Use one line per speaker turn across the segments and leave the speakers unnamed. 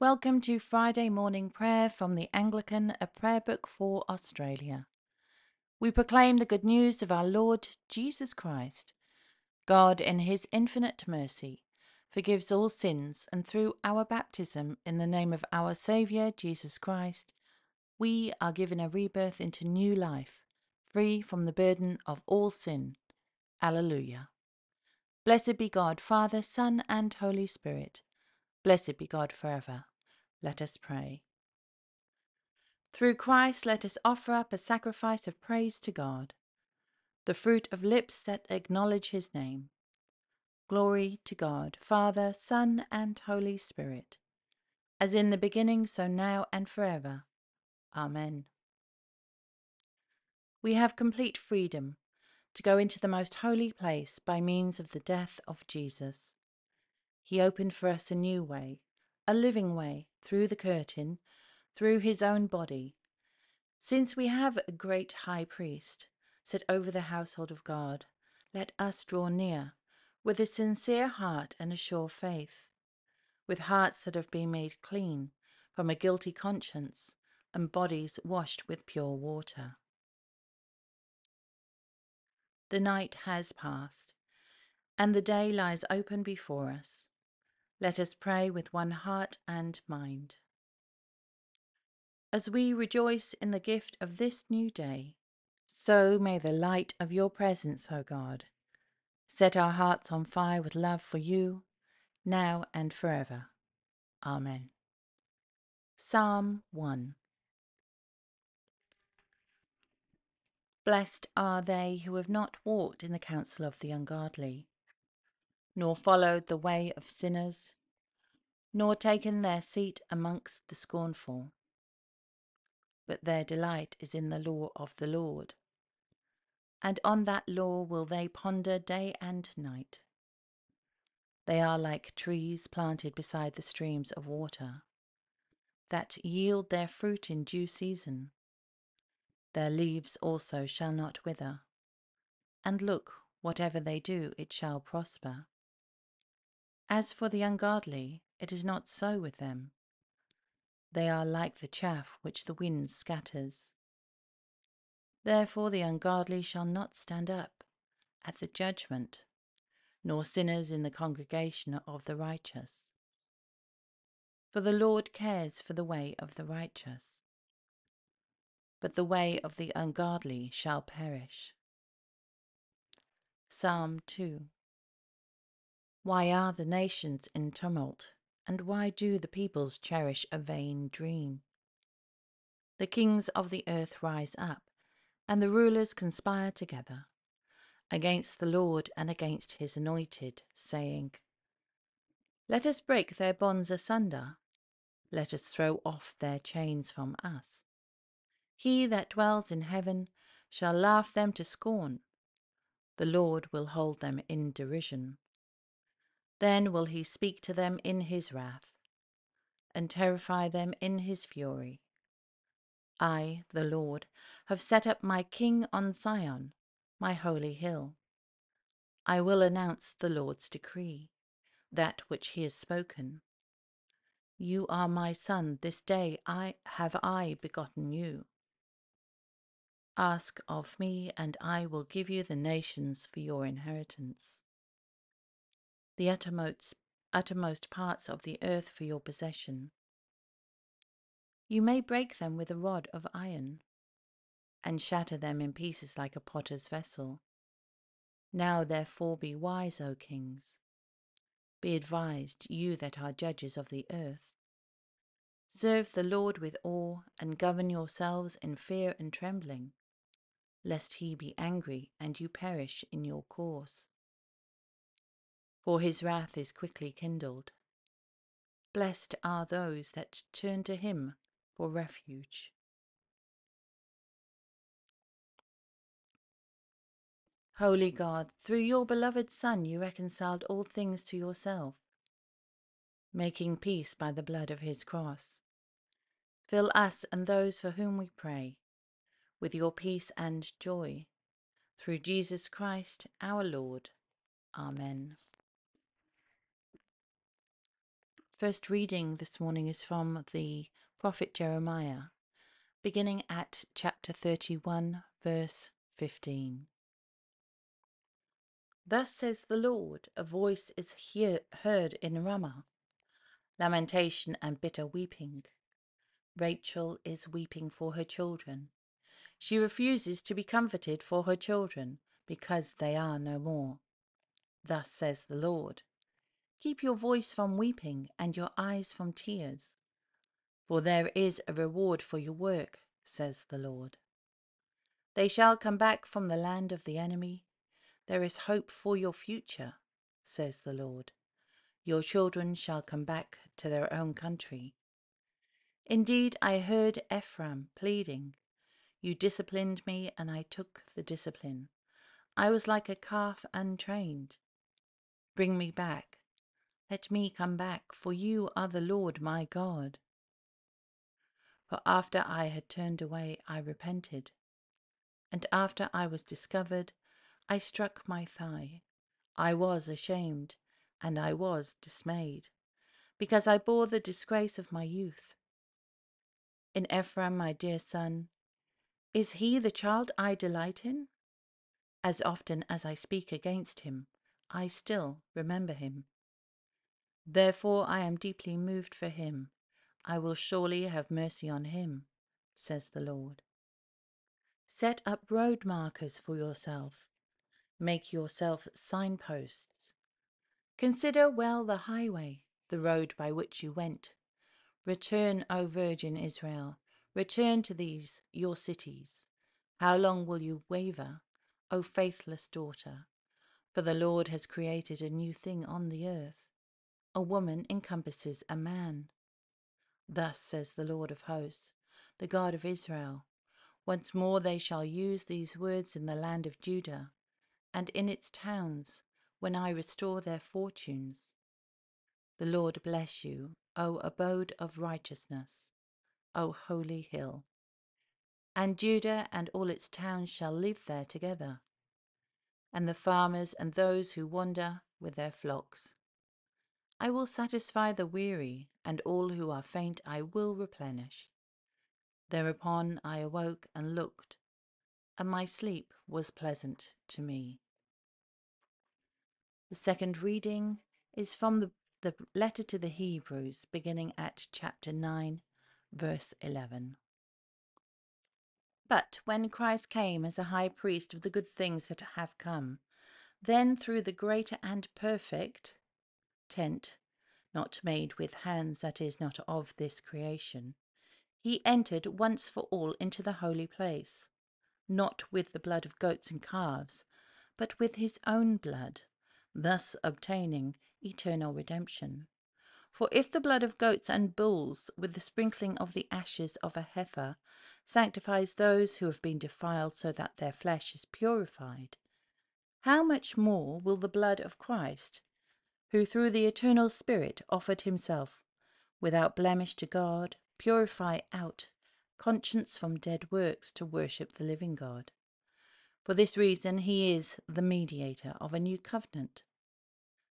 Welcome to Friday morning prayer from the Anglican, a prayer book for Australia. We proclaim the good news of our Lord Jesus Christ. God, in his infinite mercy, forgives all sins, and through our baptism in the name of our Saviour Jesus Christ, we are given a rebirth into new life, free from the burden of all sin. Alleluia. Blessed be God, Father, Son, and Holy Spirit. Blessed be God forever. Let us pray. Through Christ, let us offer up a sacrifice of praise to God, the fruit of lips that acknowledge his name. Glory to God, Father, Son, and Holy Spirit, as in the beginning, so now, and forever. Amen. We have complete freedom to go into the most holy place by means of the death of Jesus. He opened for us a new way, a living way, through the curtain, through his own body. Since we have a great high priest set over the household of God, let us draw near with a sincere heart and a sure faith, with hearts that have been made clean from a guilty conscience and bodies washed with pure water. The night has passed, and the day lies open before us. Let us pray with one heart and mind. As we rejoice in the gift of this new day, so may the light of your presence, O God, set our hearts on fire with love for you, now and forever. Amen. Psalm 1 Blessed are they who have not walked in the counsel of the ungodly, nor followed the way of sinners, nor taken their seat amongst the scornful. But their delight is in the law of the Lord, and on that law will they ponder day and night. They are like trees planted beside the streams of water, that yield their fruit in due season. Their leaves also shall not wither, and look, whatever they do, it shall prosper. As for the ungodly, it is not so with them. They are like the chaff which the wind scatters. Therefore the ungodly shall not stand up at the judgment, nor sinners in the congregation of the righteous. For the Lord cares for the way of the righteous, but the way of the ungodly shall perish. Psalm 2 Why are the nations in tumult, and why do the peoples cherish a vain dream? The kings of the earth rise up, and the rulers conspire together against the Lord and against his anointed, saying, Let us break their bonds asunder, let us throw off their chains from us. He that dwells in heaven shall laugh them to scorn. The Lord will hold them in derision. Then will he speak to them in his wrath, and terrify them in his fury. I, the Lord, have set up my king on Zion, my holy hill. I will announce the Lord's decree, that which he has spoken. You are my son, this day I have I begotten you. Ask of me, and I will give you the nations for your inheritance, the uttermost, uttermost parts of the earth for your possession. You may break them with a rod of iron, and shatter them in pieces like a potter's vessel. Now therefore be wise, O kings. Be advised, you that are judges of the earth. Serve the Lord with awe, and govern yourselves in fear and trembling lest he be angry and you perish in your course. For his wrath is quickly kindled. Blessed are those that turn to him for refuge. Holy God, through your beloved Son you reconciled all things to yourself, making peace by the blood of his cross. Fill us and those for whom we pray with your peace and joy through Jesus Christ our Lord. Amen. First reading this morning is from the prophet Jeremiah, beginning at chapter 31, verse 15. Thus says the Lord, a voice is hear, heard in Ramah, lamentation and bitter weeping. Rachel is weeping for her children. She refuses to be comforted for her children because they are no more. Thus says the Lord Keep your voice from weeping and your eyes from tears, for there is a reward for your work, says the Lord. They shall come back from the land of the enemy. There is hope for your future, says the Lord. Your children shall come back to their own country. Indeed, I heard Ephraim pleading. You disciplined me, and I took the discipline. I was like a calf untrained. Bring me back, let me come back, for you are the Lord my God. For after I had turned away, I repented. And after I was discovered, I struck my thigh. I was ashamed, and I was dismayed, because I bore the disgrace of my youth. In Ephraim, my dear son, is he the child I delight in? As often as I speak against him, I still remember him. Therefore I am deeply moved for him. I will surely have mercy on him, says the Lord. Set up road markers for yourself. Make yourself signposts. Consider well the highway, the road by which you went. Return, O Virgin Israel, return to these your cities. How long will you waver, O faithless daughter? For the Lord has created a new thing on the earth a woman encompasses a man. Thus says the Lord of hosts, the God of Israel Once more they shall use these words in the land of Judah, and in its towns, when I restore their fortunes. The Lord bless you, O abode of righteousness, O holy hill. And Judah and all its towns shall live there together, and the farmers and those who wander with their flocks. I will satisfy the weary, and all who are faint I will replenish. Thereupon I awoke and looked, and my sleep was pleasant to me. The second reading is from the, the letter to the Hebrews, beginning at chapter 9, verse 11. But when Christ came as a high priest of the good things that have come, then through the greater and perfect tent, not made with hands, that is, not of this creation, he entered once for all into the holy place, not with the blood of goats and calves, but with his own blood, thus obtaining eternal redemption. For if the blood of goats and bulls, with the sprinkling of the ashes of a heifer, sanctifies those who have been defiled so that their flesh is purified, how much more will the blood of Christ, who through the eternal Spirit offered himself without blemish to God, purify out conscience from dead works to worship the living God. For this reason he is the mediator of a new covenant,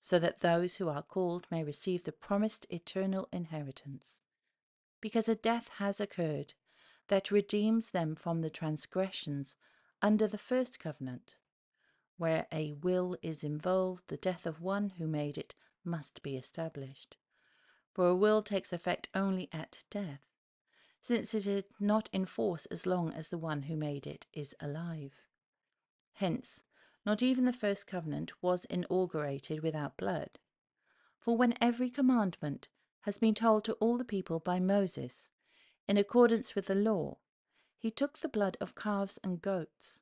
so that those who are called may receive the promised eternal inheritance. Because a death has occurred that redeems them from the transgressions under the first covenant where a will is involved, the death of one who made it must be established. For a will takes effect only at death, since it is not in force as long as the one who made it is alive. Hence, not even the first covenant was inaugurated without blood. For when every commandment has been told to all the people by Moses, in accordance with the law, he took the blood of calves and goats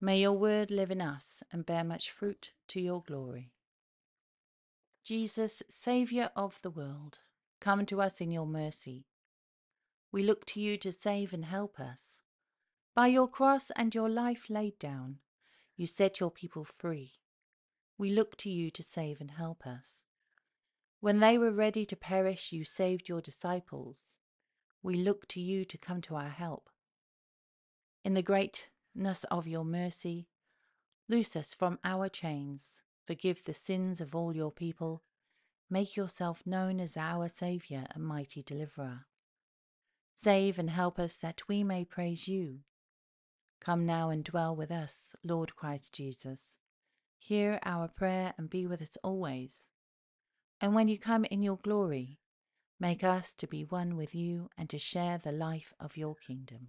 May your word live in us and bear much fruit to your glory. Jesus, Saviour of the world, come to us in your mercy. We look to you to save and help us. By your cross and your life laid down, you set your people free. We look to you to save and help us. When they were ready to perish, you saved your disciples. We look to you to come to our help. In the greatness of your mercy, loose us from our chains, forgive the sins of all your people, make yourself known as our Saviour and mighty Deliverer. Save and help us that we may praise you. Come now and dwell with us, Lord Christ Jesus. Hear our prayer and be with us always. And when you come in your glory, make us to be one with you and to share the life of your kingdom.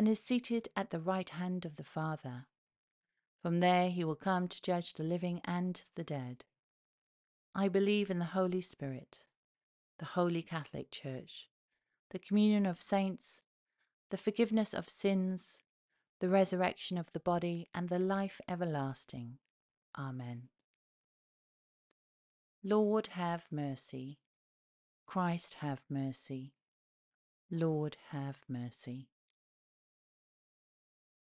and is seated at the right hand of the Father. From there he will come to judge the living and the dead. I believe in the Holy Spirit, the Holy Catholic Church, the communion of saints, the forgiveness of sins, the resurrection of the body, and the life everlasting. Amen. Lord, have mercy. Christ, have mercy. Lord, have mercy.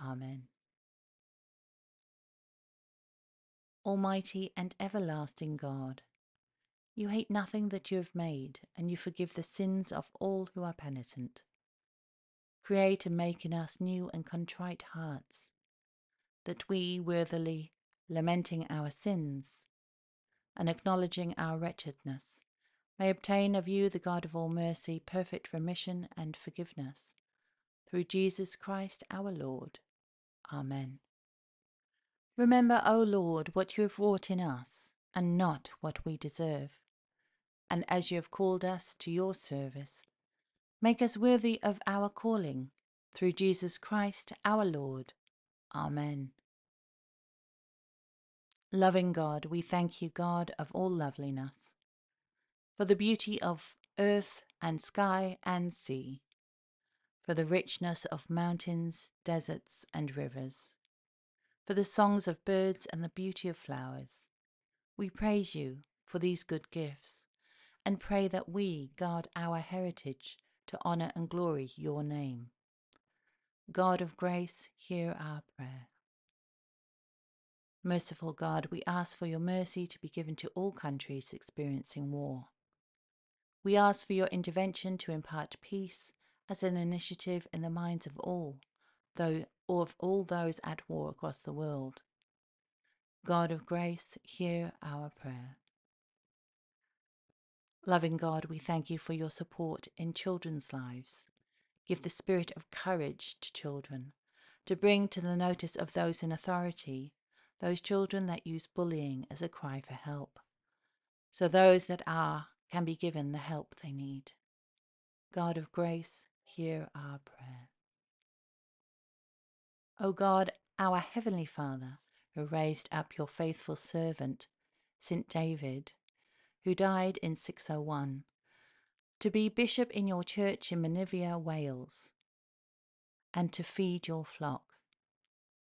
Amen. Almighty and everlasting God, you hate nothing that you have made, and you forgive the sins of all who are penitent. Create and make in us new and contrite hearts, that we, worthily lamenting our sins and acknowledging our wretchedness, may obtain of you, the God of all mercy, perfect remission and forgiveness. Through Jesus Christ our Lord. Amen. Remember, O Lord, what you have wrought in us, and not what we deserve. And as you have called us to your service, Make us worthy of our calling, through Jesus Christ our Lord. Amen. Loving God, we thank you, God of all loveliness, for the beauty of earth and sky and sea, for the richness of mountains, deserts, and rivers, for the songs of birds and the beauty of flowers. We praise you for these good gifts and pray that we guard our heritage to honour and glory your name. God of grace, hear our prayer. Merciful God, we ask for your mercy to be given to all countries experiencing war. We ask for your intervention to impart peace as an initiative in the minds of all, though of all those at war across the world. God of grace, hear our prayer. Loving God, we thank you for your support in children's lives. Give the spirit of courage to children, to bring to the notice of those in authority those children that use bullying as a cry for help, so those that are can be given the help they need. God of grace, hear our prayer. O God, our Heavenly Father, who raised up your faithful servant, St. David, who died in 601, to be bishop in your church in Menevia, Wales, and to feed your flock.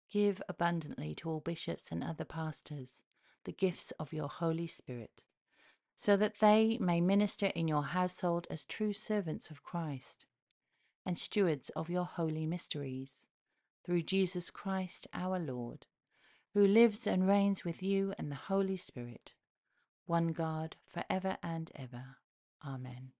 Give abundantly to all bishops and other pastors the gifts of your Holy Spirit, so that they may minister in your household as true servants of Christ and stewards of your holy mysteries, through Jesus Christ our Lord, who lives and reigns with you and the Holy Spirit one God, for ever and ever. Amen.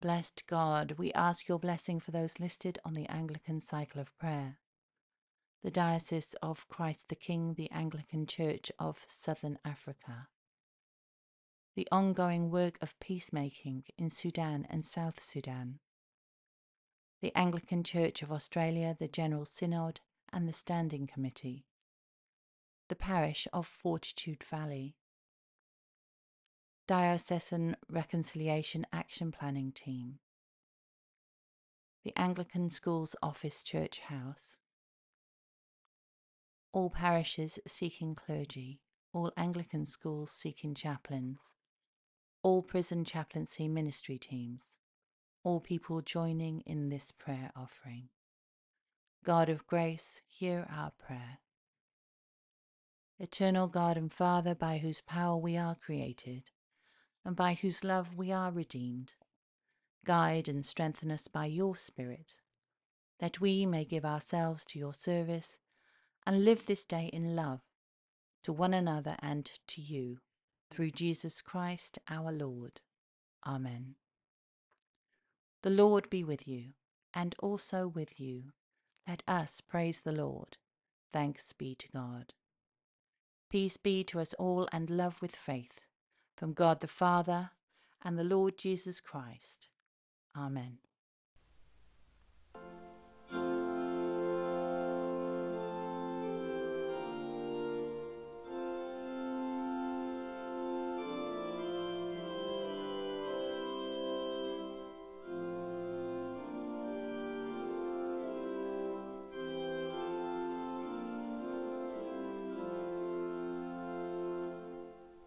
Blessed God, we ask your blessing for those listed on the Anglican cycle of prayer. The Diocese of Christ the King, the Anglican Church of Southern Africa. The ongoing work of peacemaking in Sudan and South Sudan. The Anglican Church of Australia, the General Synod, and the Standing Committee. The Parish of Fortitude Valley. Diocesan Reconciliation Action Planning Team, the Anglican Schools Office Church House, all parishes seeking clergy, all Anglican schools seeking chaplains, all prison chaplaincy ministry teams, all people joining in this prayer offering. God of grace, hear our prayer. Eternal God and Father, by whose power we are created, and by whose love we are redeemed. Guide and strengthen us by your Spirit, that we may give ourselves to your service and live this day in love to one another and to you, through Jesus Christ our Lord. Amen. The Lord be with you, and also with you. Let us praise the Lord. Thanks be to God. Peace be to us all and love with faith from God the Father and the Lord Jesus Christ. Amen.